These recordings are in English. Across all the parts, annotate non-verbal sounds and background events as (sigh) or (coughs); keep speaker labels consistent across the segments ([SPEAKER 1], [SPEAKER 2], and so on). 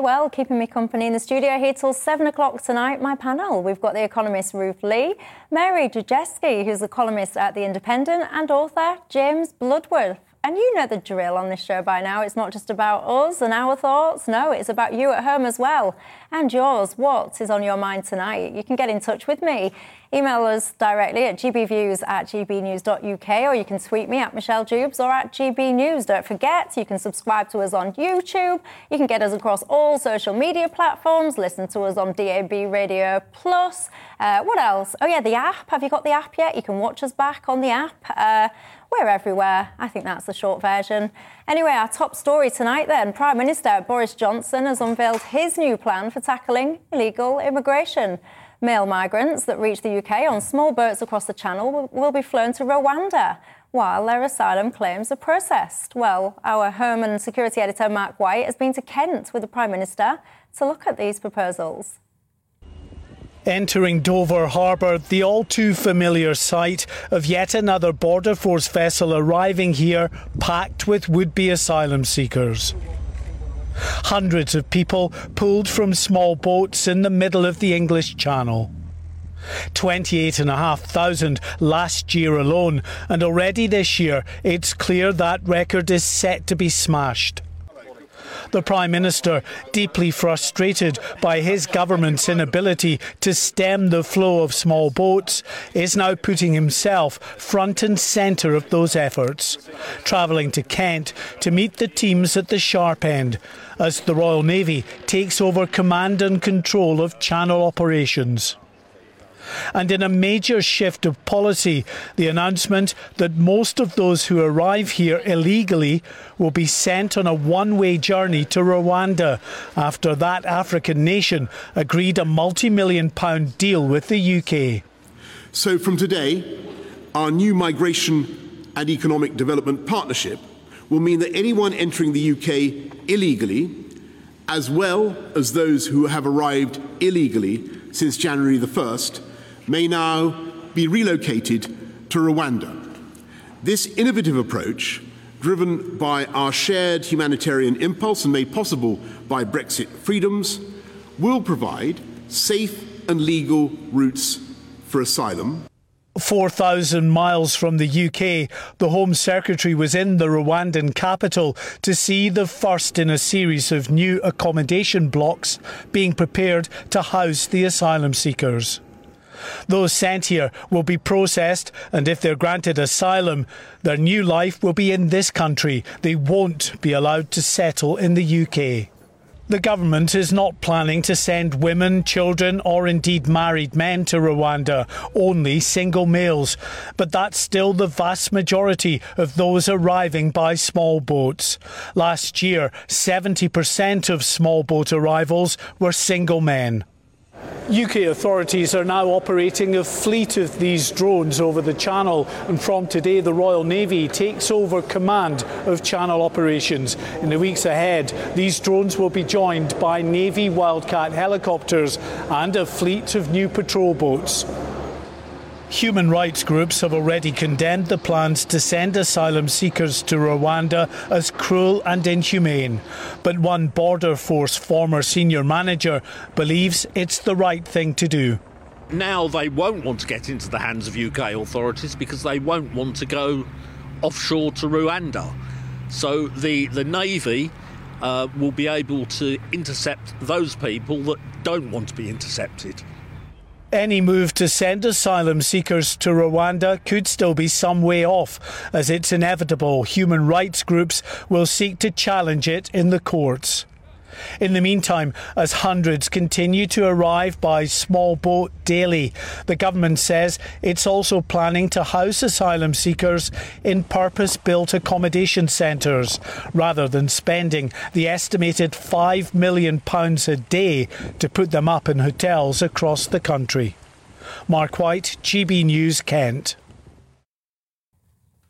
[SPEAKER 1] Well, keeping me company in the studio here till seven o'clock tonight, my panel. We've got the economist Ruth Lea, Mary Dejevsky, who's a columnist at The Independent, and author James Bloodworth. And you know the drill on this show by now. It's not just about us and our thoughts. No, it's about you at home as well. And yours. What is on your mind tonight? You can get in touch with me. Email us directly at gbviews at gbnews.uk or you can tweet me at Michelle Dewbs or at gbnews. Don't forget, you can subscribe to us on YouTube. You can get us across all social media platforms. Listen to us on DAB Radio Plus. Uh, what else? Oh, yeah, the app. Have you got the app yet? You can watch us back on the app. Uh, we're everywhere. I think that's the short version. Anyway, our top story tonight then Prime Minister Boris Johnson has unveiled his new plan for tackling illegal immigration. Male migrants that reach the UK on small boats across the Channel will be flown to Rwanda while their asylum claims are processed. Well, our Home and Security Editor Mark White has been to Kent with the Prime Minister to look at these proposals.
[SPEAKER 2] Entering Dover Harbour, the all too familiar sight of yet another Border Force vessel arriving here packed with would be asylum seekers. Hundreds of people pulled from small boats in the middle of the English Channel. 28,500 last year alone, and already this year it's clear that record is set to be smashed. The Prime Minister, deeply frustrated by his government's inability to stem the flow of small boats, is now putting himself front and centre of those efforts, travelling to Kent to meet the teams at the sharp end as the Royal Navy takes over command and control of channel operations and in a major shift of policy, the announcement that most of those who arrive here illegally will be sent on a one way journey to Rwanda after that African nation agreed a multi million pound deal with the UK.
[SPEAKER 3] So, from today, our new migration and economic development partnership will mean that anyone entering the UK illegally, as well as those who have arrived illegally since January the 1st, may now be relocated to Rwanda. This innovative approach, driven by our shared humanitarian impulse and made possible by Brexit freedoms, will provide safe and legal routes for asylum.
[SPEAKER 2] 4,000 miles from the UK, the Home Secretary was in the Rwandan capital to see the first in a series of new accommodation blocks being prepared to house the asylum seekers. Those sent here will be processed, and if they're granted asylum, their new life will be in this country. They won't be allowed to settle in the UK. The government is not planning to send women, children, or indeed married men to Rwanda, only single males. But that's still the vast majority of those arriving by small boats. Last year, 70% of small boat arrivals were single men. UK authorities are now operating a fleet of these drones over the channel, and from today, the Royal Navy takes over command of channel operations. In the weeks ahead, these drones will be joined by Navy Wildcat helicopters and a fleet of new patrol boats. Human rights groups have already condemned the plans to send asylum seekers to Rwanda as cruel and inhumane. But one Border Force former senior manager believes it's the right thing to do.
[SPEAKER 4] Now they won't want to get into the hands of UK authorities because they won't want to go offshore to Rwanda. So the, the Navy uh, will be able to intercept those people that don't want to be intercepted.
[SPEAKER 2] Any move to send asylum seekers to Rwanda could still be some way off, as it's inevitable human rights groups will seek to challenge it in the courts. In the meantime, as hundreds continue to arrive by small boat daily, the government says it's also planning to house asylum seekers in purpose built accommodation centres rather than spending the estimated £5 million a day to put them up in hotels across the country. Mark White, GB News, Kent.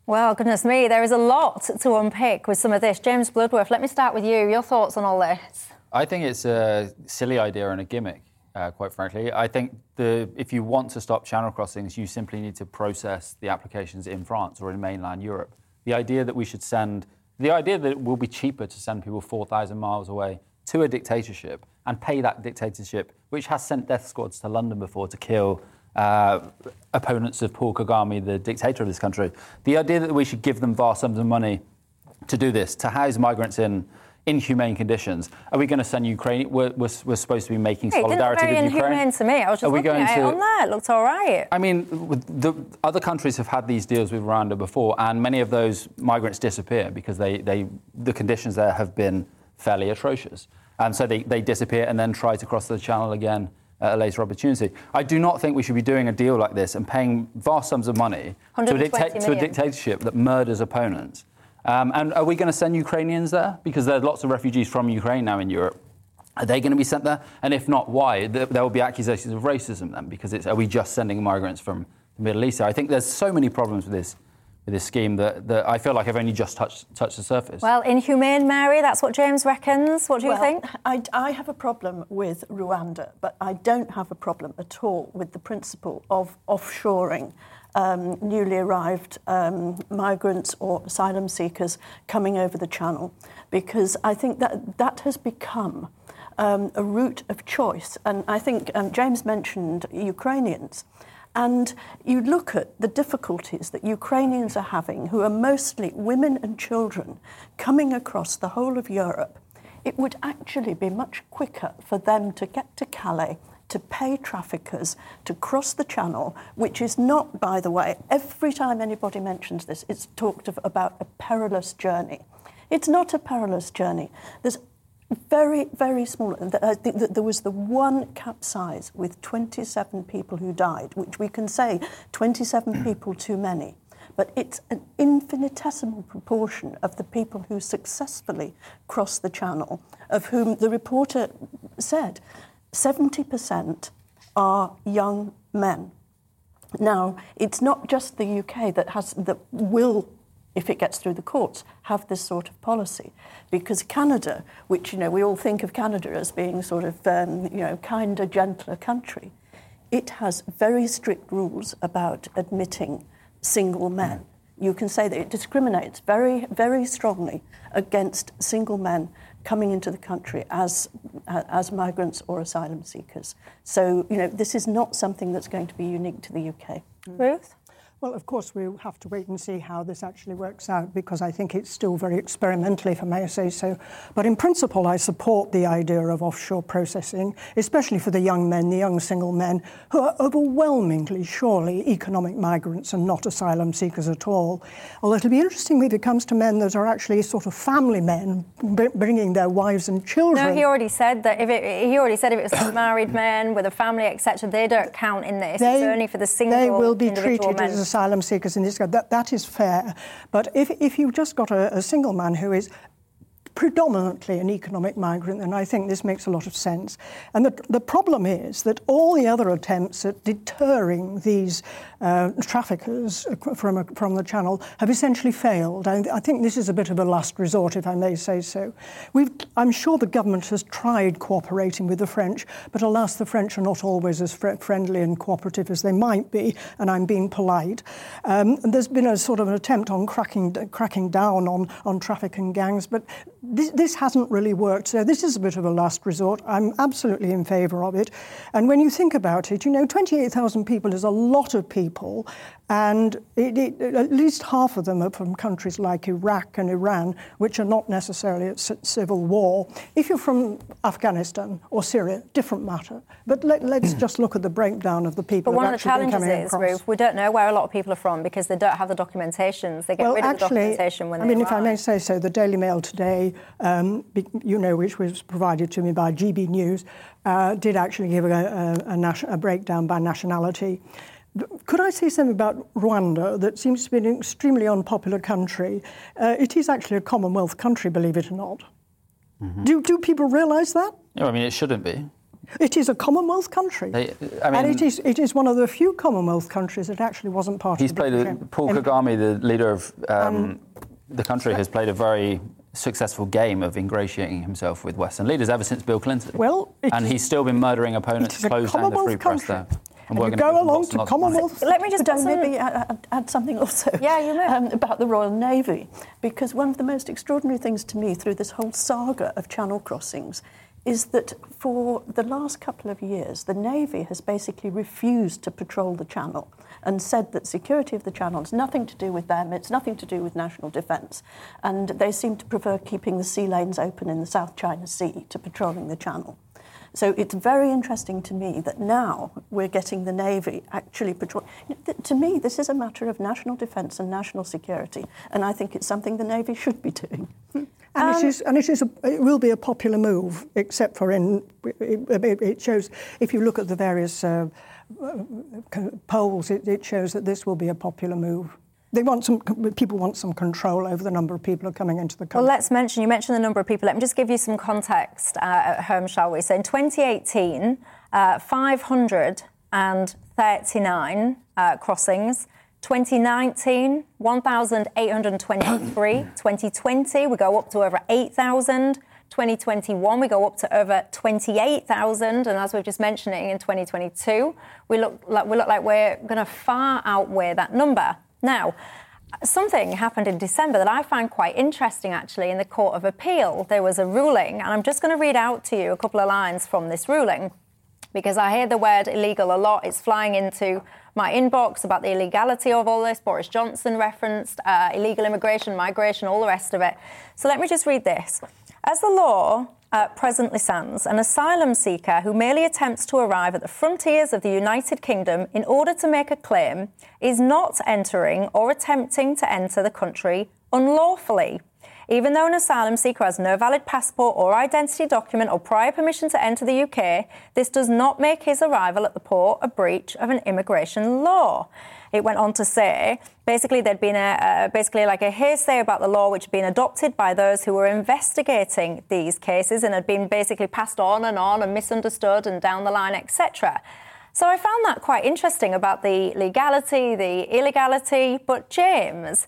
[SPEAKER 1] Well, goodness me, there is a lot to unpick with some of this. James Bloodworth, let me start with you. Your thoughts on all this?
[SPEAKER 5] I think it's a silly idea and a gimmick, uh, quite frankly. I think the, if you want to stop channel crossings, you simply need to process the applications in France or in mainland Europe. The idea that we should send, the idea that it will be cheaper to send people 4,000 miles away to a dictatorship and pay that dictatorship, which has sent death squads to London before to kill uh, opponents of Paul Kagame, the dictator of this country. The idea that we should give them vast sums of money to do this, to house migrants in inhumane conditions. Are we going to send Ukraine? We're, we're, we're supposed to be making hey, solidarity with Ukraine.
[SPEAKER 1] inhumane to me. I was just Are looking at to, it on there. It looked all right.
[SPEAKER 5] I mean, the, other countries have had these deals with Rwanda before, and many of those migrants disappear because they, they, the conditions there have been fairly atrocious. And so they, they disappear and then try to cross the channel again at a later opportunity. I do not think we should be doing a deal like this and paying vast sums of money to a, dicta- to a dictatorship that murders opponents. Um, and are we going to send Ukrainians there? Because there are lots of refugees from Ukraine now in Europe. Are they going to be sent there? And if not, why? There will be accusations of racism then, because it's, are we just sending migrants from the Middle East? I think there's so many problems with this this scheme that, that I feel like I've only just touched, touched the surface.
[SPEAKER 1] Well, inhumane, Mary, that's what James reckons. What do you
[SPEAKER 6] well,
[SPEAKER 1] think?
[SPEAKER 6] I, I have a problem with Rwanda, but I don't have a problem at all with the principle of offshoring. Um, newly arrived um, migrants or asylum seekers coming over the channel, because I think that that has become um, a route of choice. And I think um, James mentioned Ukrainians. And you look at the difficulties that Ukrainians are having, who are mostly women and children, coming across the whole of Europe. It would actually be much quicker for them to get to Calais, to pay traffickers, to cross the channel, which is not, by the way, every time anybody mentions this, it's talked of, about a perilous journey. It's not a perilous journey. There's very, very small. I think uh, that there was the one capsize with 27 people who died, which we can say 27 hmm. people too many. But it's an infinitesimal proportion of the people who successfully crossed the channel, of whom the reporter said 70% are young men. Now, it's not just the UK that has that will if it gets through the courts, have this sort of policy. Because Canada, which, you know, we all think of Canada as being sort of, um, you know, kinder, gentler country, it has very strict rules about admitting single men. You can say that it discriminates very, very strongly against single men coming into the country as, as migrants or asylum seekers. So, you know, this is not something that's going to be unique to the UK.
[SPEAKER 1] Ruth?
[SPEAKER 7] Well, of course, we'll have to wait and see how this actually works out because I think it's still very experimental, if I may say so. But in principle, I support the idea of offshore processing, especially for the young men, the young single men, who are overwhelmingly, surely, economic migrants and not asylum seekers at all. Although it'll be interesting if it comes to men that are actually sort of family men bringing their wives and children.
[SPEAKER 1] No, he already said that if it, he already said if it was married men with a family, etc., they don't count in this. They, it's only for the single
[SPEAKER 7] They will be treated
[SPEAKER 1] men.
[SPEAKER 7] as asylum seekers in this that, that is fair. But if, if you've just got a, a single man who is predominantly an economic migrant, and I think this makes a lot of sense. And the, the problem is that all the other attempts at deterring these uh, traffickers from, a, from the channel have essentially failed. I, I, think this is a bit of a last resort, if I may say so. We've, I'm sure the government has tried cooperating with the French, but alas, the French are not always as fr- friendly and cooperative as they might be, and I'm being polite. Um, there's been a sort of an attempt on cracking, cracking down on, on trafficking gangs, but this, this hasn't really worked. So this is a bit of a last resort. I'm absolutely in favour of it. And when you think about it, you know, 28,000 people is a lot of people, and it, it, at least half of them are from countries like Iraq and Iran, which are not necessarily at civil war. If you're from Afghanistan or Syria, different matter. But let, us just look at the breakdown of the people.
[SPEAKER 1] But one of the challenges is, Ruth, we don't know where a lot of people are from because they don't have the documentations. They get
[SPEAKER 7] well,
[SPEAKER 1] rid
[SPEAKER 7] actually,
[SPEAKER 1] of the documentation when they
[SPEAKER 7] I mean,
[SPEAKER 1] arrive.
[SPEAKER 7] if I may say so, the Daily Mail today um, you know, which was provided to me by GB News, uh, did actually give a, a, a, a breakdown by nationality. Could I say something about Rwanda that seems to be an extremely unpopular country? Uh, it is actually a Commonwealth country, believe it or not. Mm-hmm. Do, do people realise that?
[SPEAKER 5] Yeah, I mean, it shouldn't be.
[SPEAKER 7] It is a Commonwealth country. They, I mean, and it is, it is one of the few Commonwealth countries that actually wasn't part
[SPEAKER 5] he's
[SPEAKER 7] of
[SPEAKER 5] played, a, Paul Kagame, the leader of um, um, the country, has played a very successful game of ingratiating himself with Western leaders ever since Bill Clinton.
[SPEAKER 7] Well,
[SPEAKER 5] and he's still been murdering opponents, closed down the free press there.
[SPEAKER 7] And, and you go along to Commonwealth.
[SPEAKER 6] Let me just maybe add, add, something also. (laughs)
[SPEAKER 1] Yeah, you may. Um,
[SPEAKER 6] about the Royal Navy, because one of the most extraordinary things to me through this whole saga of channel crossings is that for the last couple of years, the Navy has basically refused to patrol the channel and said that security of the channel has nothing to do with them, it's nothing to do with national defence. And they seem to prefer keeping the sea lanes open in the South China Sea to patrolling the channel. So it's very interesting to me that now we're getting the Navy actually patrol. To me, this is a matter of national defence and national security, and I think it's something the Navy should be doing. (laughs)
[SPEAKER 7] And, um, it, is, and it, is a, it will be a popular move, except for in it, it shows, if you look at the various uh, polls, it, it shows that this will be a popular move. They want some people want some control over the number of people who are coming into the country.
[SPEAKER 1] Well, let's mention you mentioned the number of people. Let me just give you some context uh, at home, shall we? So in 2018, uh, 539 uh, crossings. 2019, 1,823. 2020, (coughs) we go up to over 8,000. 2021, we go up to over 28,000. And as we are just mentioning, in 2022, we look like, we look like we're going to far outweigh that number. Now, something happened in December that I found quite interesting actually in the Court of Appeal. There was a ruling, and I'm just going to read out to you a couple of lines from this ruling because I hear the word illegal a lot. It's flying into my inbox about the illegality of all this. Boris Johnson referenced uh, illegal immigration, migration, all the rest of it. So let me just read this. As the law uh, presently stands, an asylum seeker who merely attempts to arrive at the frontiers of the United Kingdom in order to make a claim is not entering or attempting to enter the country unlawfully. Even though an asylum seeker has no valid passport or identity document or prior permission to enter the UK, this does not make his arrival at the port a breach of an immigration law. It went on to say basically there'd been a, basically like a hearsay about the law which had been adopted by those who were investigating these cases and had been basically passed on and on and misunderstood and down the line, etc. So I found that quite interesting about the legality, the illegality. But James,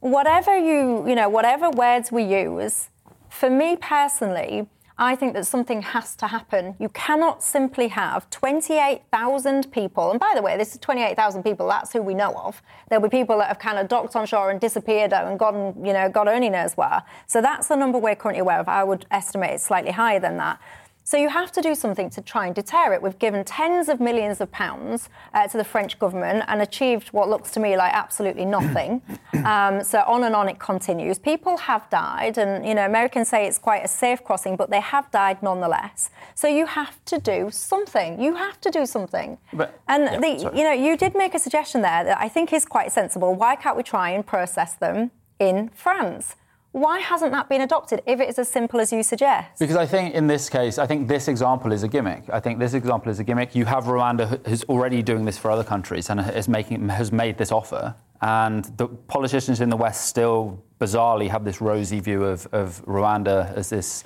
[SPEAKER 1] whatever you, you know, whatever words we use, for me personally, I think that something has to happen. You cannot simply have 28,000 people, and by the way, this is 28,000 people, that's who we know of. There'll be people that have kind of docked on shore and disappeared and gone, you know, God only knows where. So that's the number we're currently aware of. I would estimate it's slightly higher than that. So you have to do something to try and deter it. We've given tens of millions of pounds uh, to the French government and achieved what looks to me like absolutely (coughs) nothing. um, so on and on it continues. People have died, and you know Americans say it's quite a safe crossing, but they have died nonetheless. So you have to do something. You have to do something. But, and yeah, the, you know you did make a suggestion there that I think is quite sensible. Why can't we try and process them in France? Why hasn't that been adopted if it is as simple as you suggest?
[SPEAKER 5] Because I think in this case, I think this example is a gimmick. I think this example is a gimmick. You have Rwanda who's already doing this for other countries and is making, has made this offer. And the politicians in the West still bizarrely have this rosy view of, of Rwanda as this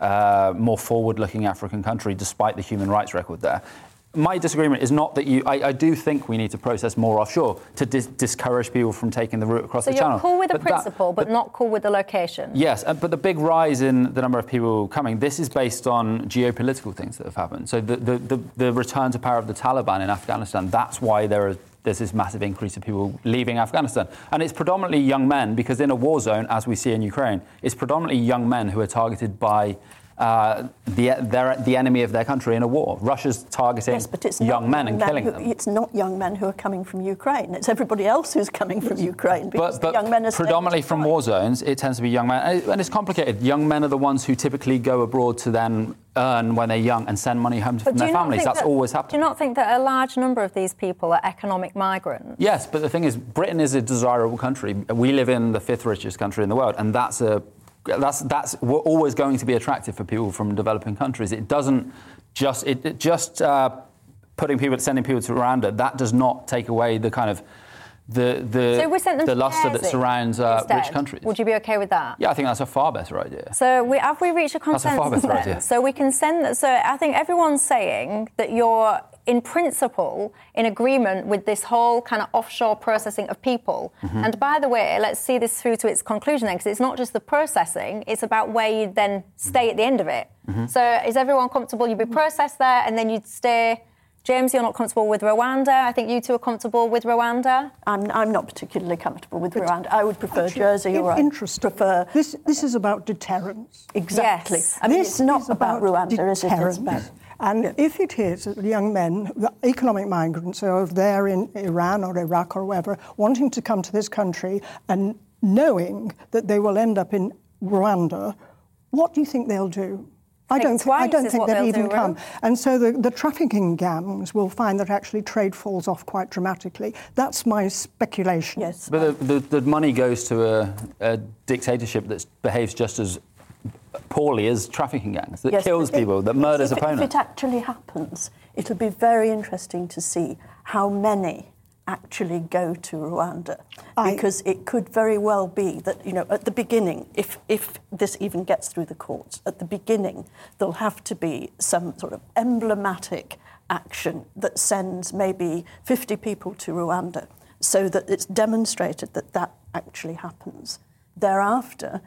[SPEAKER 5] uh, more forward looking African country, despite the human rights record there my disagreement is not that you. I, I, do think we need to process more offshore to dis- discourage people from taking the route across
[SPEAKER 1] so
[SPEAKER 5] the channel.
[SPEAKER 1] So you're cool with the but principle, that, but, but, not cool with the location.
[SPEAKER 5] Yes, uh, but the big rise in the number of people coming. This is based on geopolitical things that have happened. So the the, the, the return to power of the Taliban in Afghanistan. That's why there are there's this massive increase of people leaving Afghanistan. And it's predominantly young men, because in a war zone, as we see in Ukraine, it's predominantly young men who are targeted by uh, the, they're the enemy of their country in a war. Russia's targeting yes, but it's young men and men killing
[SPEAKER 6] who,
[SPEAKER 5] them.
[SPEAKER 6] It's not young men who are coming from Ukraine. It's everybody else who's coming from Ukraine.
[SPEAKER 5] But, but young men are predominantly from war zones, it tends to be young men. And it's complicated. Young men are the ones who typically go abroad to then earn when they're young and send money home from their families. That's
[SPEAKER 1] that,
[SPEAKER 5] always happened.
[SPEAKER 1] Do you not think that a large number of these people are economic migrants?
[SPEAKER 5] Yes, but the thing is, Britain is a desirable country. We live in the fifth richest country in the world, and that's a that's that's we're always going to be attractive for people from developing countries. It doesn't just it, it just uh, putting people sending people to Rwanda. That does not take away the kind of the the,
[SPEAKER 1] so
[SPEAKER 5] the luster that surrounds uh, rich countries.
[SPEAKER 1] Would you be okay with that?
[SPEAKER 5] Yeah, I think that's a far better idea.
[SPEAKER 1] So we, have we reached a consensus?
[SPEAKER 5] That's a far better idea.
[SPEAKER 1] So we can send. That so I think everyone's saying that you're in principle in agreement with this whole kind of offshore processing of people. Mm-hmm. And by the way, let's see this through to its conclusion then, because it's not just the processing; it's about where you then stay at the end of it. Mm-hmm. So is everyone comfortable? You'd be processed there, and then you'd stay James, you're not comfortable with Rwanda. I think you two are comfortable with Rwanda.
[SPEAKER 6] I'm, I'm not particularly comfortable with but Rwanda. I would prefer actually, Jersey or
[SPEAKER 7] interesting. prefer. This, this is about deterrence.
[SPEAKER 6] Exactly.
[SPEAKER 1] Yes.
[SPEAKER 6] I mean,
[SPEAKER 7] this
[SPEAKER 6] it's not about, about, Rwanda, is it?
[SPEAKER 7] And yeah. if it is young men, economic migrants, are there in Iran or Iraq or wherever, wanting to come to this country and knowing that they will end up in Rwanda, what do you think they'll do? I don't, I don't think they'll even come. And so the, the trafficking gangs will find that actually trade falls off quite dramatically. That's my speculation.
[SPEAKER 6] Yes.
[SPEAKER 5] But the, the, the money goes to a, a, dictatorship that behaves just as poorly as trafficking gangs, that yes, kills people, that murders
[SPEAKER 6] if,
[SPEAKER 5] opponents.
[SPEAKER 6] If it actually happens, it'll be very interesting to see how many actually go to Rwanda I, because it could very well be that you know at the beginning if if this even gets through the courts at the beginning there'll have to be some sort of emblematic action that sends maybe 50 people to Rwanda so that it's demonstrated that that actually happens thereafter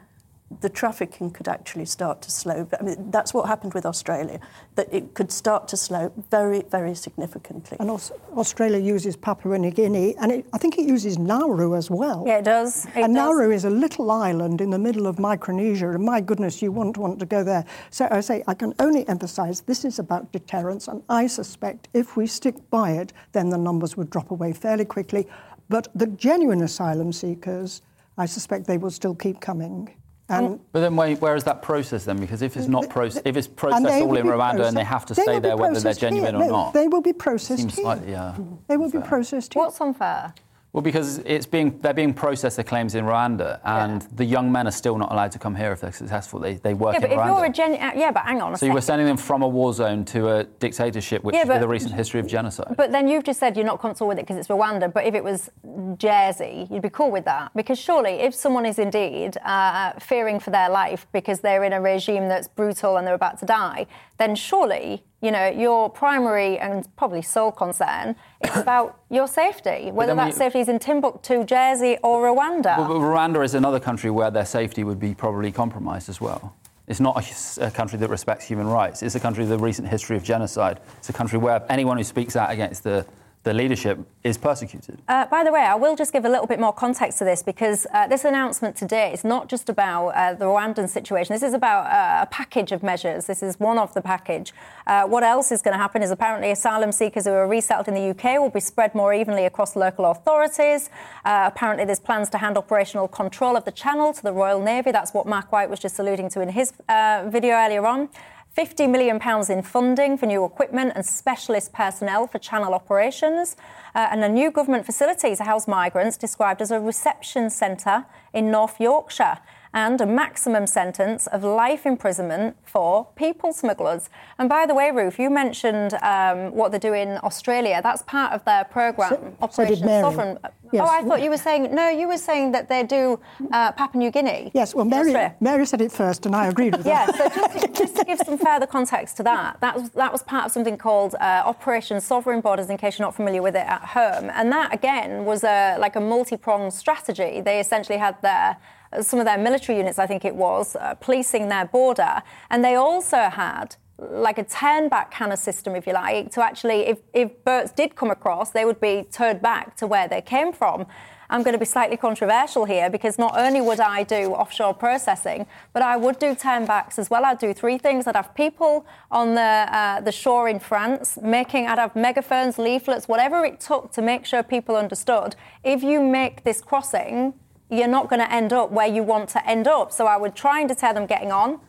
[SPEAKER 6] the trafficking could actually start to slow. I mean, that's what happened with Australia, that it could start to slow very, very significantly.
[SPEAKER 7] And also, Australia uses Papua New Guinea, and it, I think it uses Nauru as well.
[SPEAKER 1] Yeah, it does. It
[SPEAKER 7] and
[SPEAKER 1] does.
[SPEAKER 7] Nauru is a little island in the middle of Micronesia, and my goodness, you wouldn't want to go there. So I say, I can only emphasise this is about deterrence, and I suspect if we stick by it, then the numbers would drop away fairly quickly. But the genuine asylum seekers, I suspect they will still keep coming.
[SPEAKER 5] And but then where, where is that process then? Because if it's not proce- if it's processed all in Rwanda and they have to stay there whether they're genuine
[SPEAKER 7] here.
[SPEAKER 5] or not,
[SPEAKER 7] they will be processed
[SPEAKER 5] seems
[SPEAKER 7] here.
[SPEAKER 5] Slightly, yeah,
[SPEAKER 7] they will be processed
[SPEAKER 1] here. What's unfair?
[SPEAKER 5] Well, because it's being they're being processed their claims in Rwanda, and yeah. the young men are still not allowed to come here if they're successful. They, they work
[SPEAKER 1] yeah, but
[SPEAKER 5] in
[SPEAKER 1] if
[SPEAKER 5] Rwanda.
[SPEAKER 1] You're a gen- uh, yeah, but hang on.
[SPEAKER 5] so you were sending them from a war zone to a dictatorship, which yeah, but, with a recent history of genocide.
[SPEAKER 1] But then you've just said you're not comfortable with it because it's Rwanda. But if it was Jersey, you'd be cool with that because surely, if someone is indeed uh, fearing for their life because they're in a regime that's brutal and they're about to die, then surely you know, your primary and probably sole concern is about your safety, whether that we, safety is in Timbuktu, Jersey, or Rwanda.
[SPEAKER 5] Well, Rwanda is another country where their safety would be probably compromised as well. It's not a, a, country that respects human rights. It's a country with a recent history of genocide. It's a country where anyone who speaks out against the the leadership is persecuted.
[SPEAKER 1] Uh, by the way, I will just give a little bit more context to this because uh, this announcement today is not just about uh, the Rwandan situation. This is about uh, a package of measures. This is one of the package. Uh, what else is going to happen is apparently asylum seekers who are resettled in the UK will be spread more evenly across local authorities. Uh, apparently, there's plans to hand operational control of the channel to the Royal Navy. That's what Mark White was just alluding to in his video earlier on. £50 million in funding for new equipment and specialist personnel for channel operations, uh, and a new government facility to house migrants described as a reception centre in North Yorkshire and a maximum sentence of life imprisonment for people smugglers. And by the way, Ruth, you mentioned um, what they do in Australia. That's part of their programme, so, Operation
[SPEAKER 7] so
[SPEAKER 1] Sovereign. Yes. Oh, I thought you were saying no. You were saying that they do uh, Papua New Guinea.
[SPEAKER 7] Yes. Well, Mary, Mary said it first, and I agreed with
[SPEAKER 1] her. Yeah. So just, just, to give some further context to that, that was that was part of something called uh, Operation Sovereign Borders. In case you're not familiar with it at home, and that again was a like a multi-pronged strategy. They essentially had their some of their military units, I think it was, uh, policing their border. And they also had like a turn back kind of system, if you like, to actually, if, if boats did come across, they would be turned back to where they came from. I'm going to be slightly controversial here because not only would I do offshore processing, but I would do turnbacks as well. I'd do three things. I'd have people on the uh, the shore in France making. I'd have megaphones, leaflets, whatever it took to make sure people understood. If you make this crossing, you're not going to end up where you want to end up. So I would try and deter them getting on.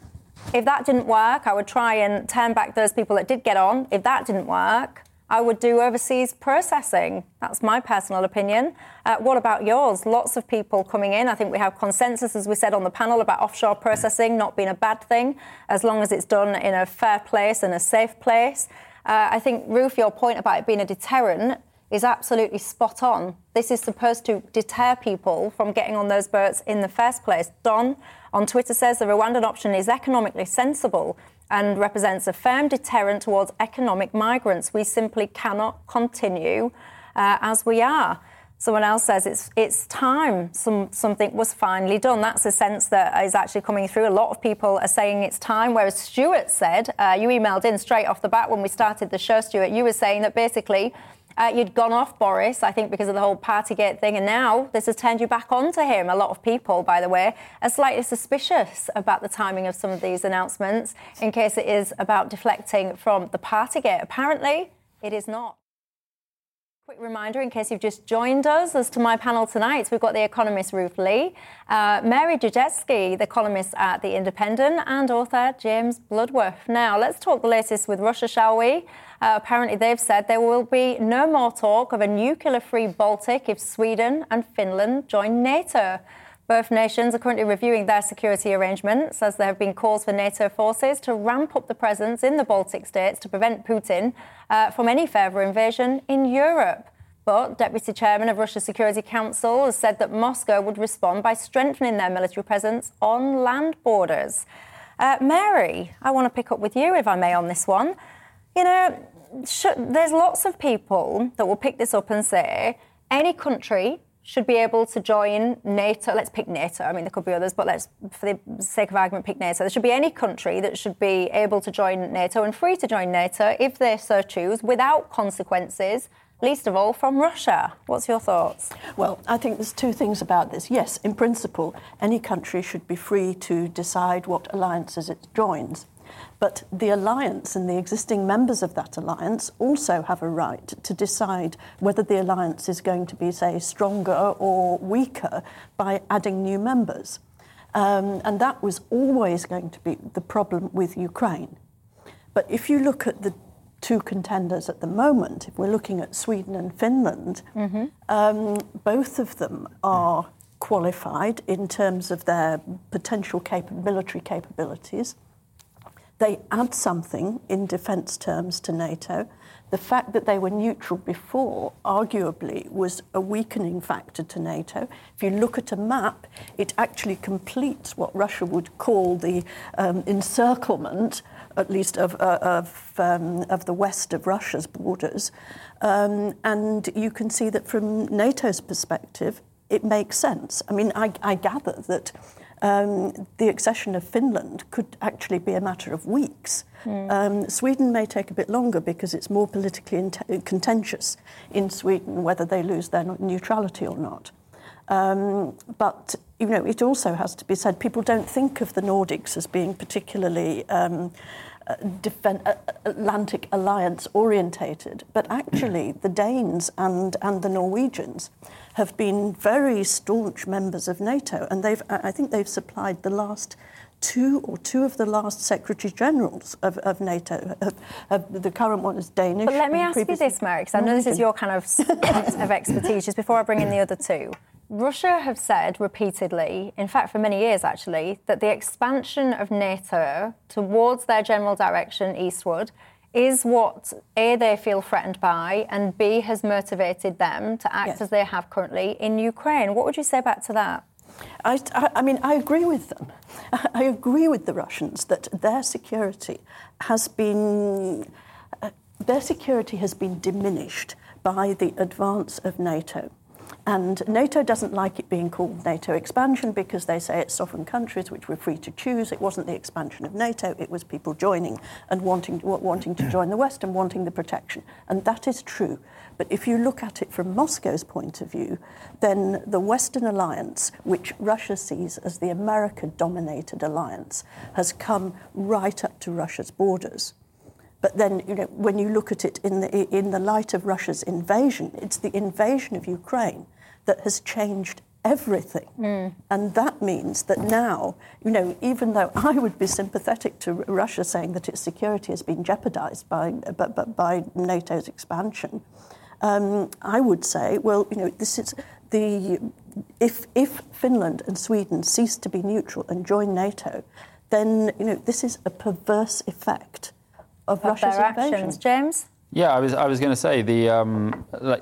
[SPEAKER 1] If that didn't work, I would try and turn back those people that did get on. If that didn't work, I would do overseas processing. That's my personal opinion. Uh, what about yours? Lots of people coming in. I think we have consensus, as we said on the panel, about offshore processing not being a bad thing, as long as it's done in a fair place and a safe place. Uh, I think, Ruth, your point about it being a deterrent is absolutely spot on. This is supposed to deter people from getting on those boats in the first place. Don on Twitter says the Rwandan option is economically sensible and represents a firm deterrent towards economic migrants. We simply cannot continue uh, as we are. Someone else says it's it's time some, something was finally done. That's a sense that is actually coming through. A lot of people are saying it's time. Whereas Stuart said, uh, you emailed in straight off the bat when we started the show, Stuart. You were saying that basically uh, you'd gone off Boris, I think, because of the whole Partygate thing, and now this has turned you back onto him. A lot of people, by the way, are slightly suspicious about the timing of some of these announcements in case it is about deflecting from the Partygate. Apparently, it is not. Quick reminder in case you've just joined us as to my panel tonight. We've got the economist Ruth Lea, uh, Mary Dejevsky, the columnist at The Independent, and author James Bloodworth. Now, let's talk the latest with Russia, shall we? Uh, apparently, they've said there will be no more talk of a nuclear free Baltic if Sweden and Finland join NATO. Both nations are currently reviewing their security arrangements as there have been calls for NATO forces to ramp up the presence in the Baltic states to prevent Putin uh, from any further invasion in Europe. But Deputy Chairman of Russia's Security Council has said that Moscow would respond by strengthening their military presence on land borders. Uh, Mary, I want to pick up with you, if I may, on this one. You know, sh- there's lots of people that will pick this up and say any country should be able to join NATO. Let's pick NATO. I mean, there could be others, but let's, for the sake of argument, pick NATO. There should be any country that should be able to join NATO and free to join NATO if they so choose without consequences. Least of all from Russia. What's your thoughts?
[SPEAKER 6] Well, I think there's two things about this. Yes, in principle, any country should be free to decide what alliances it joins. But the alliance and the existing members of that alliance also have a right to decide whether the alliance is going to be, say, stronger or weaker by adding new members. Um, and that was always going to be the problem with Ukraine. But if you look at the two contenders at the moment, if we're looking at Sweden and Finland, mm-hmm. um, both of them are qualified in terms of their potential cap- military capabilities. They add something in defence terms to NATO. The fact that they were neutral before, arguably, was a weakening factor to NATO. If you look at a map, it actually completes what Russia would call the um, encirclement, at least of, uh, of, um, of the west of Russia's borders. Um, and you can see that from NATO's perspective, it makes sense. I mean, I, I gather that um, the accession of Finland could actually be a matter of weeks. Mm. Um, Sweden may take a bit longer because it's more politically int- contentious in Sweden whether they lose their neutrality or not. Um, but you know, it also has to be said people don't think of the Nordics as being particularly um, uh, uh, Atlantic alliance orientated, but actually the Danes and, and the Norwegians have been very staunch members of NATO, and they've, I think they've supplied the last two or two of the last secretary generals of, of NATO. Of, of the current one is Danish.
[SPEAKER 1] But let me ask you this, Mary, because I know this is your kind of, of expertise, just before I bring in the other two. Russia have said repeatedly, in fact, for many years actually, that the expansion of NATO towards their general direction eastward is what A, they feel threatened by, and B, has motivated them to act yes. as they have currently in Ukraine. What would you say back to that?
[SPEAKER 6] I, I, mean, I agree with them. (laughs) I agree with the Russians that their security has been. Uh, their security has been diminished by the advance of NATO. And NATO doesn't like it being called NATO expansion because they say it's sovereign countries which were free to choose. It wasn't the expansion of NATO, it was people joining and wanting, wanting to join the West and wanting the protection. And that is true. But if you look at it from Moscow's point of view, then the Western alliance, which Russia sees as the America dominated alliance, has come right up to Russia's borders. But then, you know, when you look at it in the, in the light of Russia's invasion, it's the invasion of Ukraine that has changed everything. Mm. And that means that now, you know, even though I would be sympathetic to Russia saying that its security has been jeopardized by, by, by NATO's expansion, um, I would say, well, you know, this is the if if Finland and Sweden cease to be neutral and join NATO, then you know this is a perverse effect of, of Russia's
[SPEAKER 1] their
[SPEAKER 6] invasion.
[SPEAKER 1] Actions. James.
[SPEAKER 5] Yeah, I was, I was going to say the um, like,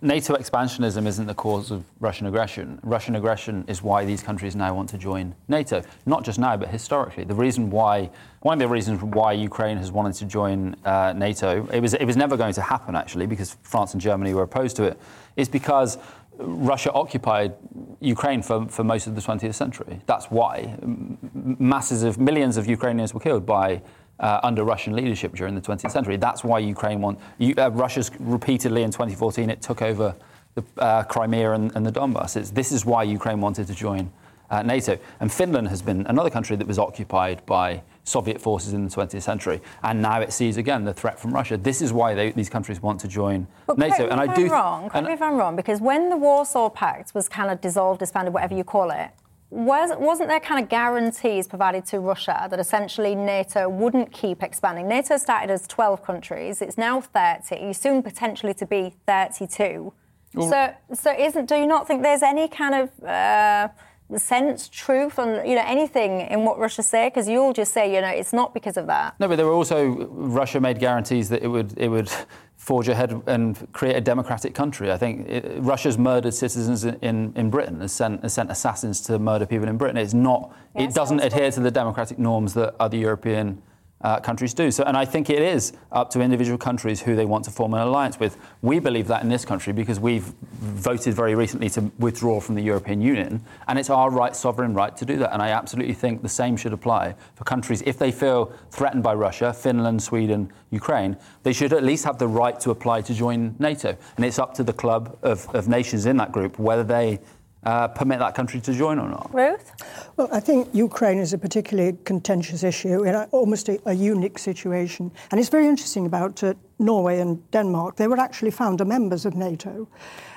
[SPEAKER 5] NATO expansionism isn't the cause of Russian aggression. Russian aggression is why these countries now want to join NATO. Not just now, but historically. The reason why, one of the reasons why Ukraine has wanted to join uh, NATO, it was, it was never going to happen actually, because France and Germany were opposed to it, is because Russia occupied Ukraine for, for most of the 20th century. That's why. Masses of millions of Ukrainians were killed by uh, under Russian leadership during the 20th century. That's why Ukraine won. Uh, Russia's repeatedly in 2014 it took over the, uh, Crimea and, and, the Donbass. It's, this is why Ukraine wanted to join uh, NATO. And Finland has been another country that was occupied by Soviet forces in the 20th century, and now it sees again the threat from Russia. This is why they, these countries want to join
[SPEAKER 1] but
[SPEAKER 5] NATO.
[SPEAKER 1] And I do. Wrong. Correct me if I'm wrong, because when the Warsaw Pact was kind of dissolved, disbanded, whatever you call it, was, wasn't there kind of guarantees provided to Russia that essentially NATO wouldn't keep expanding? NATO started as 12 countries, it's now 30, soon potentially to be 32. Well, so, so isn't? Do you not think there's any kind of uh, sense, truth, and you know anything in what Russia say? Because you'll just say, you know, it's not because of that.
[SPEAKER 5] No, but there were also Russia made guarantees that it would it would forge ahead and create a democratic country. I think it, Russia's murdered citizens in, in Britain, has sent, has sent assassins to murder people in Britain. It's not. Yes, it doesn't adhere to the democratic norms that other European uh, countries do. So, and I think it is up to individual countries who they want to form an alliance with. We believe that in this country because we've voted very recently to withdraw from the European Union, and it's our right, sovereign right, to do that. And I absolutely think the same should apply for countries if they feel threatened by Russia, Finland, Sweden, Ukraine. They should at least have the right to apply to join NATO, and it's up to the club of, of nations in that group whether they uh, permit that country to join or not.
[SPEAKER 1] Ruth?
[SPEAKER 7] Well, I think Ukraine is a particularly contentious issue in a, almost a, a, unique situation. And it's very interesting about uh, Norway and Denmark. They were actually founder members of NATO.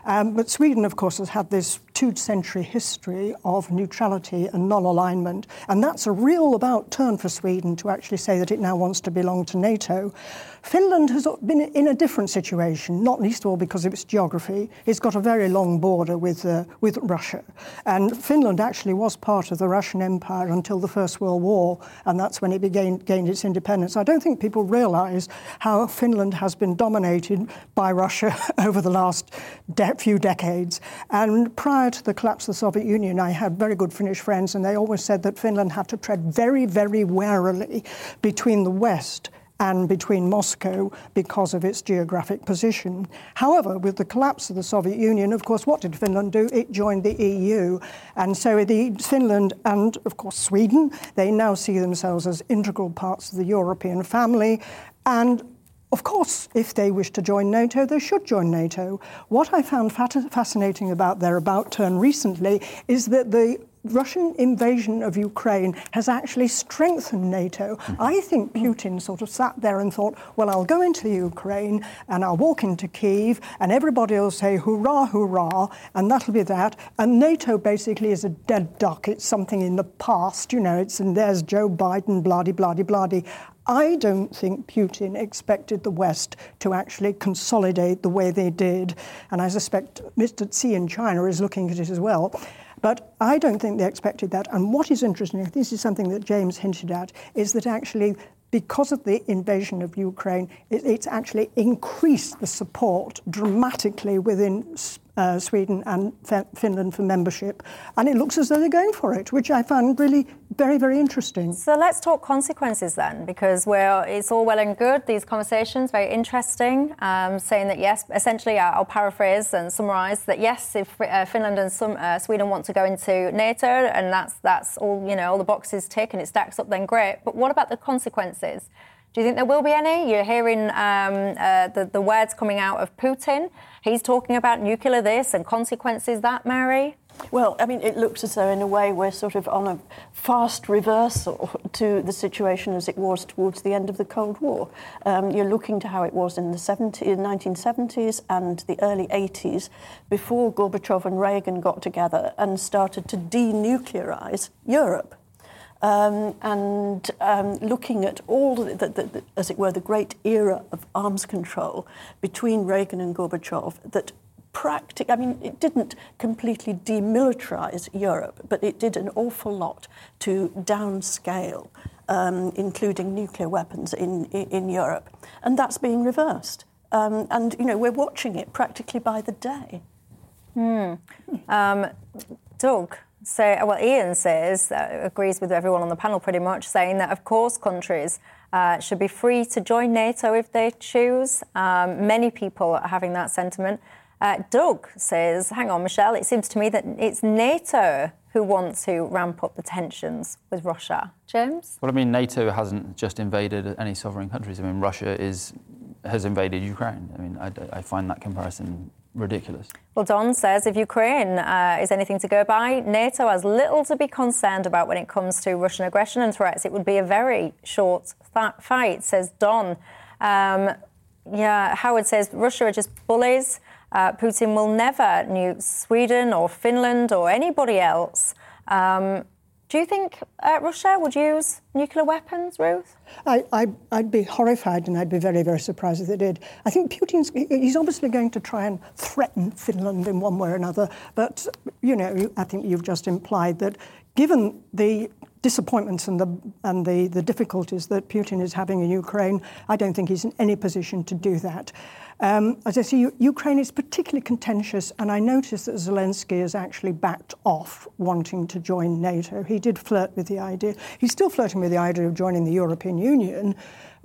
[SPEAKER 7] Um, but Sweden, of course, has had this two century history of neutrality and non alignment. And that's a real about turn for Sweden to actually say that it now wants to belong to NATO. Finland has been in a different situation, not least of all because of its geography. It's got a very long border with, uh, with Russia. And Finland actually was part of the Russian Empire until the First World War, and that's when it began, gained its independence. I don't think people realize how Finland has been dominated by Russia (laughs) over the last de- few decades. And prior to the collapse of the Soviet Union, I had very good Finnish friends, and they always said that Finland had to tread very, very warily between the West and between Moscow because of its geographic position. However, with the collapse of the Soviet Union, of course, what did Finland do? It joined the EU. And so the Finland and, of course, Sweden, they now see themselves as integral parts of the European family. And of course, if they wish to join NATO, they should join NATO. What I found fascinating about their about turn recently is that the Russian invasion of Ukraine has actually strengthened NATO. Mm-hmm. I think Putin sort of sat there and thought, well, I'll go into Ukraine and I'll walk into Kiev and everybody will say, hurrah, hurrah, and that'll be that. And NATO basically is a dead duck. It's something in the past, you know, it's and there's Joe Biden, bloody, bloody, bloody. I don't think Putin expected the West to actually consolidate the way they did. And I suspect Mr. Xi in China is looking at it as well. But I don't think they expected that. And what is interesting, this is something that James hinted at, is that actually because of the invasion of Ukraine, it, it's actually increased the support dramatically within uh, Sweden and Finland for membership. And it looks as though they're going for it, which I found really very, very interesting.
[SPEAKER 1] So let's talk consequences then, because we're, it's all well and good, these conversations, very interesting, um, saying that yes, essentially, I'll paraphrase and summarise that yes, if uh, Finland and some, uh, Sweden want to go into NATO and that's, that's all, you know, all the boxes tick and it stacks up, then great. But what about the consequences? Do you think there will be any? You're hearing um, uh, the, the words coming out of Putin. He's talking about nuclear this and consequences that, Mary.
[SPEAKER 6] Well, I mean, it looks as though, in a way, we're sort of on a fast reversal to the situation as it was towards the end of the Cold War. Um, you're looking to how it was in the 70, 1970s and the early 80s, before Gorbachev and Reagan got together and started to denuclearize Europe. Um, and um, looking at all, the, the, the, as it were, the great era of arms control between Reagan and Gorbachev that practic- I mean, it didn't completely demilitarize Europe, but it did an awful lot to downscale, um, including nuclear weapons in, in, Europe. And that's being reversed. Um, and, you know, we're watching it practically by the day.
[SPEAKER 1] Hmm. Um, Doug, so, well, Ian says, uh, agrees with everyone on the panel pretty much, saying that, of course, countries uh, should be free to join NATO if they choose. Um, many people are having that sentiment. Uh, Doug says, hang on, Michelle, it seems to me that it's NATO who want to ramp up the tensions with Russia. James?
[SPEAKER 5] Well, I mean, NATO hasn't just invaded any sovereign countries. I mean, Russia is, has invaded Ukraine. I mean, I, I find that comparison ridiculous.
[SPEAKER 1] Well, Don says if Ukraine uh, is anything to go by, NATO has little to be concerned about when it comes to Russian aggression and threats. It would be a very short fight, says Don. Um, yeah, Howard says Russia are just bullies. Uh, Putin will never nuke Sweden or Finland or anybody else. Um, do you think uh, Russia would use nuclear weapons, Ruth?
[SPEAKER 7] I, would be horrified and I'd be very, very surprised if they did. I think Putin's, he's obviously going to try and threaten Finland in one way or another. But, you know, I think you've just implied that given the disappointments and the and the, the difficulties that Putin is having in Ukraine, I don't think he's in any position to do that. Um, as I say, Ukraine is particularly contentious, and I notice that Zelensky has actually backed off wanting to join NATO. He did flirt with the idea. He's still flirting with the idea of joining the European Union,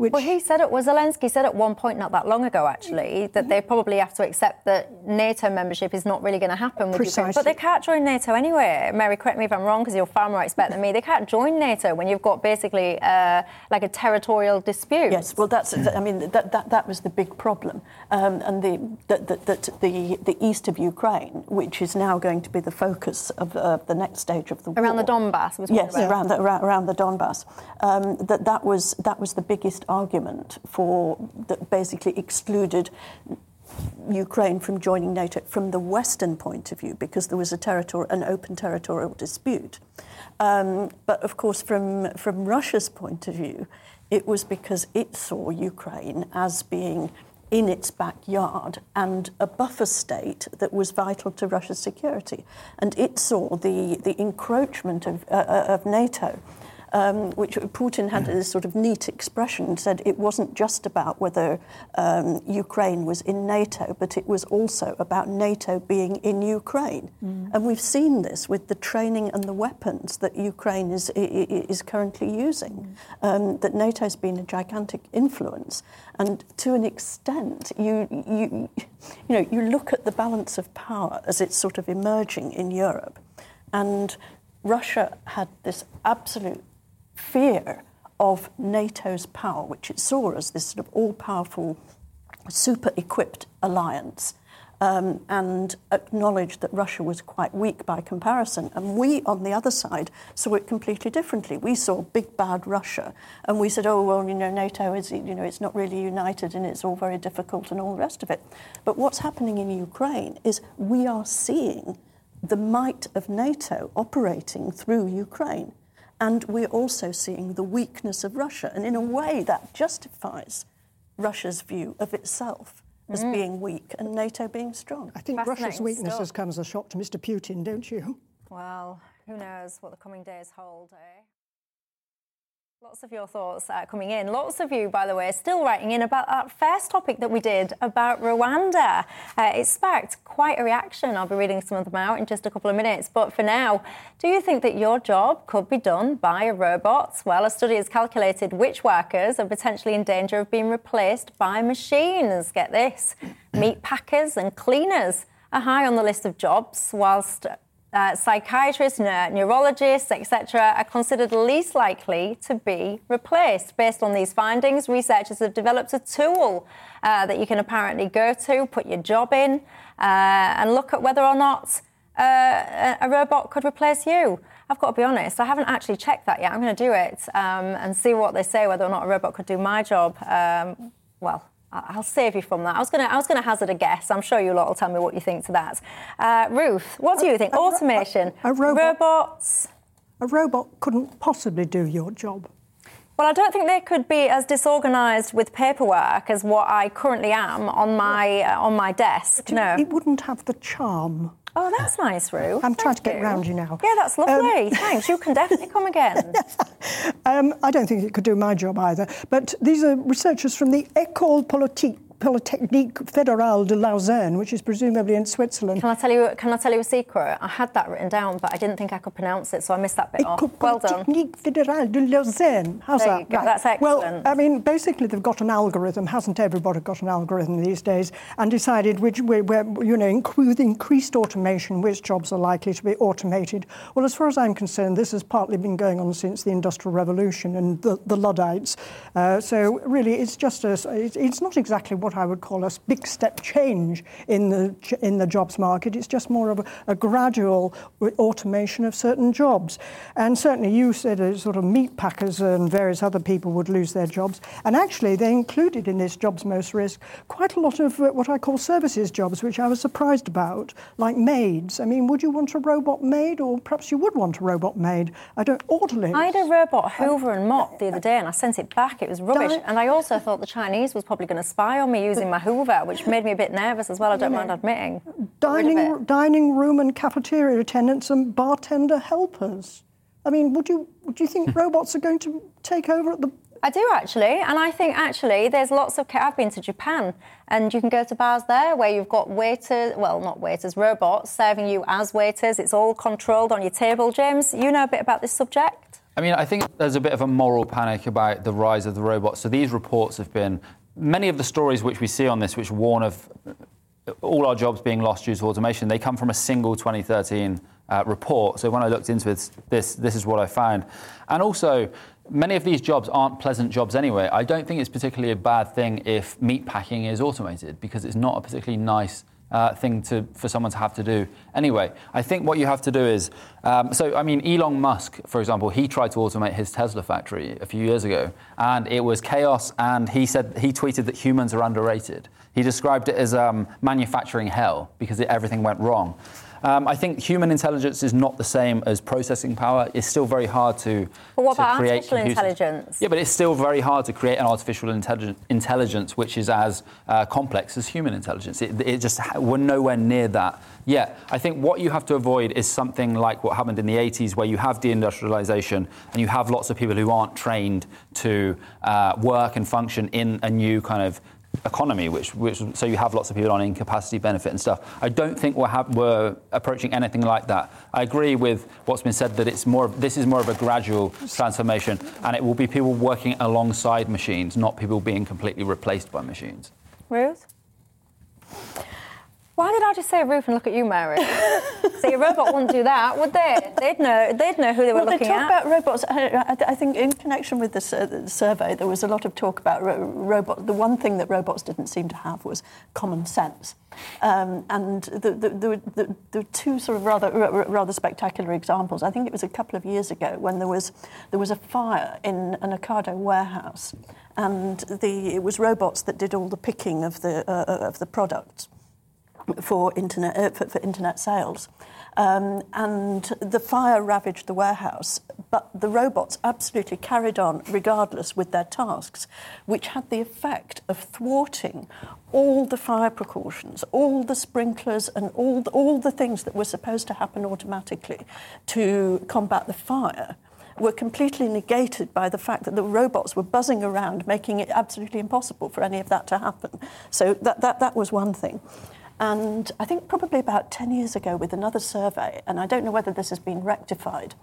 [SPEAKER 7] which
[SPEAKER 1] well, he said it was Zelensky said at one point not that long ago actually that they probably have to accept that NATO membership is not really going to happen with
[SPEAKER 7] Precisely.
[SPEAKER 1] Ukraine. But they can't join NATO anyway. Mary, correct me if I'm wrong because you're far more expert than me. They can't join NATO when you've got basically uh, like a territorial dispute.
[SPEAKER 6] Yes, well, that's I mean that that, that was the big problem, um, and the that the, the, the east of Ukraine, which is now going to be the focus of uh, the next stage of the
[SPEAKER 1] war, around the Donbass.
[SPEAKER 6] yes, around the, around, around the Donbass. Um, that that was that was the biggest argument for that basically excluded Ukraine from joining NATO from the Western point of view because there was a territory, an open territorial dispute. Um, but of course, from, from Russia's point of view, it was because it saw Ukraine as being in its backyard and a buffer state that was vital to Russia's security. And it saw the, the encroachment of, uh, uh of NATO um, which Putin had this sort of neat expression, said it wasn't just about whether um, Ukraine was in NATO, but it was also about NATO being in Ukraine. Mm. And we've seen this with the training and the weapons that Ukraine is, is currently using, mm. um, that NATO's been a gigantic influence. And to an extent, you, you, you, know, you look at the balance of power as it's sort of emerging in Europe. And Russia had this absolute fear of NATO's power, which it saw as this sort of all powerful, super equipped alliance. Um, and acknowledged that Russia was quite weak by comparison. And we, on the other side, saw it completely differently. We saw big bad Russia, and we said, "Oh well, you know, NATO is, you know, it's not really united, and it's all very difficult, and all the rest of it." But what's happening in Ukraine is we are seeing the might of NATO operating through Ukraine. And we're also seeing the weakness of Russia. And in a way, that justifies Russia's view of itself as mm. being weak and NATO being strong.
[SPEAKER 7] I think Russia's weakness has come as a shock to Mr. Putin, don't you?
[SPEAKER 1] Well, who knows what the coming days hold, eh? Lots of your thoughts coming in. Lots of you, by the way, are still writing in about that first topic that we did about Rwanda. Uh, it sparked quite a reaction. I'll be reading some of them out in just a couple of minutes. But for now, do you think that your job could be done by a robot? Well, a study has calculated which workers are potentially in danger of being replaced by machines. Get this meat packers and cleaners are high on the list of jobs, whilst uh, psychiatrists, neurologists, etc., are considered least likely to be replaced. Based on these findings, researchers have developed a tool uh, that you can apparently go to, put your job in, uh, and look at whether or not uh, a robot could replace you. I've got to be honest, I haven't actually checked that yet. I'm going to do it um, and see what they say, whether or not a robot could do my job. Um, well, I'll save you from that. I was going to, I was going to hazard a guess. I'm sure you lot will tell me what you think to that. Uh, Ruth, what do you think? Automation,
[SPEAKER 7] a, a robot,
[SPEAKER 1] robots.
[SPEAKER 7] A robot couldn't possibly do your job.
[SPEAKER 1] Well, I don't think they could be as disorganised with paperwork as what I currently am on my uh, on my desk. no,
[SPEAKER 7] it wouldn't have the charm
[SPEAKER 1] Oh, that's nice, Rue.
[SPEAKER 7] I'm Thank trying to get you. round you now.
[SPEAKER 1] Yeah, that's lovely. Um, Thanks. You can definitely come again. (laughs)
[SPEAKER 7] um, I don't think it could do my job either. But these are researchers from the École Politique Polytechnique Fédérale de Lausanne, which is presumably in Switzerland.
[SPEAKER 1] Can I tell you? Can I tell you a secret? I had that written down, but I didn't think I could pronounce it, so I missed that bit off. Well done.
[SPEAKER 7] Polytechnique Fédérale de Lausanne. How's that?
[SPEAKER 1] Go. Right. That's excellent.
[SPEAKER 7] Well, I mean, basically, they've got an algorithm. Hasn't everybody got an algorithm these days? And decided which, where, where you know, with increased automation, which jobs are likely to be automated. Well, as far as I'm concerned, this has partly been going on since the Industrial Revolution and the, the Luddites. Uh, so really, it's just a. It's not exactly what I would call a big step change in the, in the jobs market. It's just more of a, a gradual automation of certain jobs. And certainly you said uh, sort of meat packers and various other people would lose their jobs. And actually they included in this jobs most risk quite a lot of uh, what I call services jobs, which I was surprised about, like maids. I mean, would you want a robot maid or perhaps you would want a robot maid? I don't, orderly.
[SPEAKER 1] I had a robot hoover and mop the other day and I sent it back. It was rubbish. and I also thought the Chinese was probably going to spy on me using my hoover which made me a bit nervous as well. I don't mind admitting.
[SPEAKER 7] Dining, dining room and cafeteria attendants and bartender helpers. I mean, would you would you think (laughs) robots are going to take over at the
[SPEAKER 1] I do actually, and I think actually there's lots of. I've been to Japan, and you can go to bars there where you've got waiters, well, not waiters, robots serving you as waiters. It's all controlled on your table. James, you know a bit about this subject.
[SPEAKER 5] I mean, I think there's a bit of a moral panic about the rise of the robots. So these reports have been many of the stories which we see on this, which warn of all our jobs being lost due to automation, they come from a single 2013 uh, report. So when I looked into this, this, this is what I found. And also, many of these jobs aren't pleasant jobs anyway. I don't think it's particularly a bad thing if meat packing is automated because it's not a particularly nice uh, thing to, for someone to have to do. Anyway, I think what you have to do is um, so, I mean, Elon Musk, for example, he tried to automate his Tesla factory a few years ago, and it was chaos. And he said he tweeted that humans are underrated. He described it as um, manufacturing hell because it, everything went wrong. Um, I think human intelligence is not the same as processing power. It's still very hard to,
[SPEAKER 1] but what
[SPEAKER 5] to
[SPEAKER 1] about
[SPEAKER 5] create
[SPEAKER 1] artificial
[SPEAKER 5] computers.
[SPEAKER 1] intelligence?
[SPEAKER 5] Yeah, but it's still very hard to create an artificial intelligence which is as uh, complex as human intelligence. It, it just we're nowhere near that yet. I think what you have to avoid is something like what happened in the 80s, where you have deindustrialization and you have lots of people who aren't trained to uh, work and function in a new kind of economy, which, which, so you have lots of people on incapacity benefit and stuff. I don't think we're, ha- we're approaching anything like that. I agree with what's been said that it's more. This is more of a gradual transformation, and it will be people working alongside machines, not people being completely replaced by machines.
[SPEAKER 1] Ruth. Why did I just say Ruth and look at you, Mary? (laughs) See, a robot wouldn't do that, would they? They'd know. They'd know who they were
[SPEAKER 6] well,
[SPEAKER 1] looking
[SPEAKER 6] they talk
[SPEAKER 1] at.
[SPEAKER 6] about robots. I, I, think in connection with this uh, survey, there was a lot of talk about ro- robots. The one thing that robots didn't seem to have was common sense. Um, and the, the, the, the, two sort of rather rather spectacular examples. I think it was a couple of years ago when there was there was a fire in an Ocado warehouse, and the it was robots that did all the picking of the uh, of the products for internet uh, for, for, internet sales. Um, and the fire ravaged the warehouse, but the robots absolutely carried on regardless with their tasks, which had the effect of thwarting all the fire precautions, all the sprinklers, and all the, all the things that were supposed to happen automatically to combat the fire were completely negated by the fact that the robots were buzzing around, making it absolutely impossible for any of that to happen. So that, that, that was one thing. And I think probably about 10 years ago with another survey, and I don't know whether this has been rectified,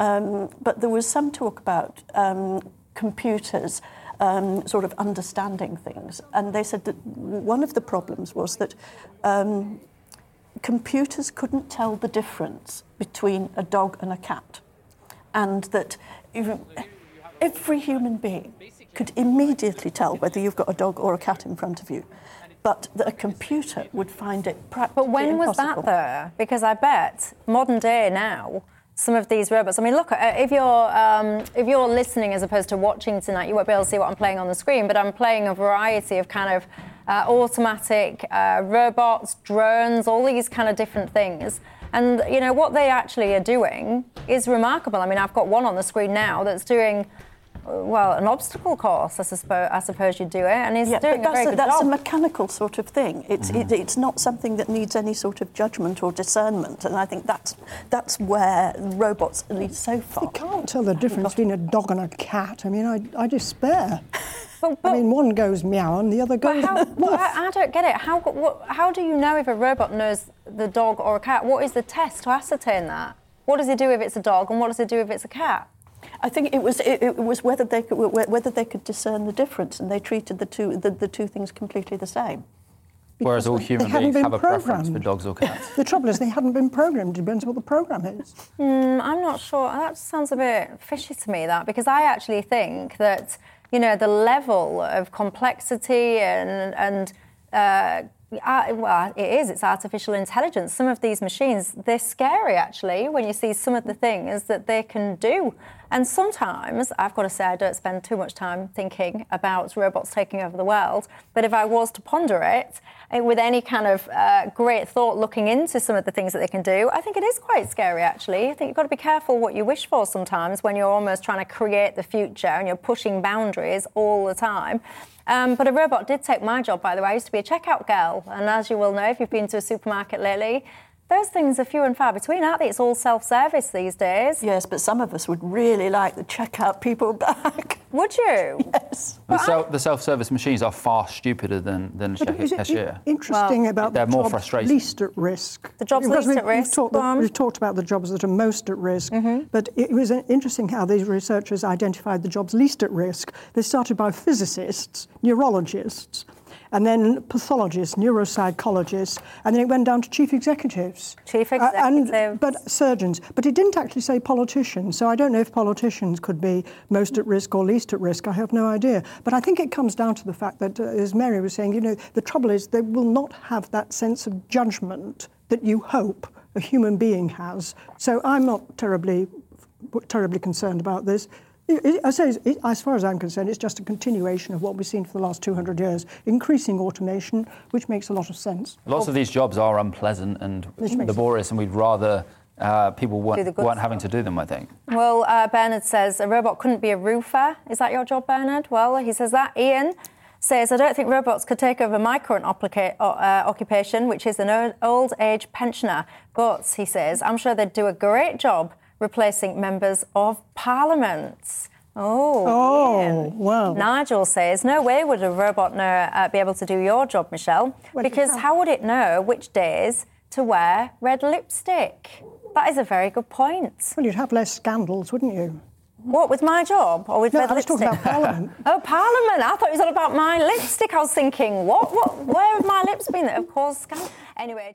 [SPEAKER 6] um, but there was some talk about um, computers um, sort of understanding things. And they said that one of the problems was that um, computers couldn't tell the difference between a dog and a cat, and that every human being could immediately tell whether you've got a dog or a cat in front of you, but that a computer would find it practically
[SPEAKER 1] But when was
[SPEAKER 6] impossible.
[SPEAKER 1] that there? Because I bet modern day now, some of these robots. I mean, look, uh, if you're um, if you're listening as opposed to watching tonight, you won't be able to see what I'm playing on the screen. But I'm playing a variety of kind of uh, automatic uh, robots, drones, all these kind of different things. And you know what they actually are doing is remarkable. I mean, I've got one on the screen now that's doing. Well, an obstacle course, I suppose, I suppose you'd do it, and he's
[SPEAKER 6] Yeah,
[SPEAKER 1] doing
[SPEAKER 6] but
[SPEAKER 1] a very
[SPEAKER 6] that's, a,
[SPEAKER 1] good
[SPEAKER 6] that's a mechanical sort of thing. It's, mm-hmm. it, it's not something that needs any sort of judgment or discernment, and I think that's that's where robots, at least so far,
[SPEAKER 7] You can't tell the difference between a dog and a cat. I mean, I, I despair. (laughs)
[SPEAKER 1] But-
[SPEAKER 7] I mean, one goes meow and the other goes
[SPEAKER 1] how, (laughs)
[SPEAKER 7] woof.
[SPEAKER 1] I, I don't get it. How, what, how do you know if a robot knows the dog or a cat? What is the test to ascertain that? What does it do if it's a dog, and what does it do if it's a cat?
[SPEAKER 6] I think it was it, it was whether they could whether they could discern the difference, and they treated the two the, the two things completely the same.
[SPEAKER 5] Whereas all
[SPEAKER 7] they
[SPEAKER 5] human
[SPEAKER 7] haven't
[SPEAKER 5] beings
[SPEAKER 7] been
[SPEAKER 5] have a preference for
[SPEAKER 7] programmed.
[SPEAKER 5] dogs or (laughs) cats.
[SPEAKER 7] The trouble is, they hadn't been programmed. It depends what the program is.
[SPEAKER 1] Mm, I'm not sure. That sounds a bit fishy to me, that, because I actually think that, you know, the level of complexity and, and uh, uh, well, it is, it's artificial intelligence. Some of these machines, they're scary actually when you see some of the things that they can do. And sometimes, I've got to say, I don't spend too much time thinking about robots taking over the world. But if I was to ponder it with any kind of uh, great thought looking into some of the things that they can do, I think it is quite scary actually. I think you've got to be careful what you wish for sometimes when you're almost trying to create the future and you're pushing boundaries all the time. Um, but a robot did take my job, by the way. I used to be a checkout girl. And as you will know, if you've been to a supermarket lately, those things are few and far between, aren't they? It's all self service these days.
[SPEAKER 6] Yes, but some of us would really like the checkout people back. (laughs)
[SPEAKER 1] Would you?
[SPEAKER 6] yes.
[SPEAKER 5] The, self, the self-service machines are far stupider than, than a
[SPEAKER 7] But is
[SPEAKER 5] cashier.
[SPEAKER 7] interesting
[SPEAKER 1] Well,
[SPEAKER 7] about
[SPEAKER 5] they're
[SPEAKER 7] the
[SPEAKER 5] more
[SPEAKER 7] jobs
[SPEAKER 5] frustrating.
[SPEAKER 7] least at risk?
[SPEAKER 1] The jobs
[SPEAKER 7] Because
[SPEAKER 1] least
[SPEAKER 7] we-
[SPEAKER 1] at risk,
[SPEAKER 7] We've talked,
[SPEAKER 1] go on.
[SPEAKER 7] we've talked about the jobs that are most at risk,
[SPEAKER 1] Mm-hmm.
[SPEAKER 7] but it was uh, interesting how these researchers identified the jobs least at risk. They started by physicists, neurologists, and then pathologists, neuropsychologists, and then it went down to chief executives.
[SPEAKER 1] Chief
[SPEAKER 7] Uh, and-
[SPEAKER 1] executives.
[SPEAKER 7] but surgeons. But it didn't actually say politicians, so I don't know if politicians could be most at risk or least at risk. I have no idea. But I think it comes down to the fact that, uh, as Mary was saying, you know, the trouble is they will not have that sense of judgment that you hope a human being has. So I'm not terribly, terribly concerned about this. It- it- I say, it, as far as I'm concerned, it's just a continuation of what we've seen for the last 200 years, increasing automation, which makes a lot of sense.
[SPEAKER 5] Lots of these jobs are unpleasant and
[SPEAKER 7] Which makes
[SPEAKER 5] laborious, and we'd rather uh, people weren't, weren't having to do them, I think.
[SPEAKER 1] Well, uh, Bernard says a robot couldn't be a roofer. Is that your job, Bernard? Well, he says that. Ian says, I don't think robots could take over my current opplica- uh, occupation, which is an old age pensioner. But, he says, I'm sure they'd do a great job replacing members of parliament. Oh,
[SPEAKER 7] Oh, wow.
[SPEAKER 1] Nigel says, No way would a robot know, uh, be able to do your job, Michelle,
[SPEAKER 7] it
[SPEAKER 1] because how would it know which days to wear red lipstick? That is a very good point.
[SPEAKER 7] Well, you'd have less scandals, wouldn't you?
[SPEAKER 1] What, with my job or with
[SPEAKER 7] No,
[SPEAKER 1] red
[SPEAKER 7] I was
[SPEAKER 1] lipstick?
[SPEAKER 7] talking about Parliament. (laughs)
[SPEAKER 1] Oh, Parliament. I thought it was all about my lipstick. I was thinking, what? what where have my lips been that have caused scandal? Anyway.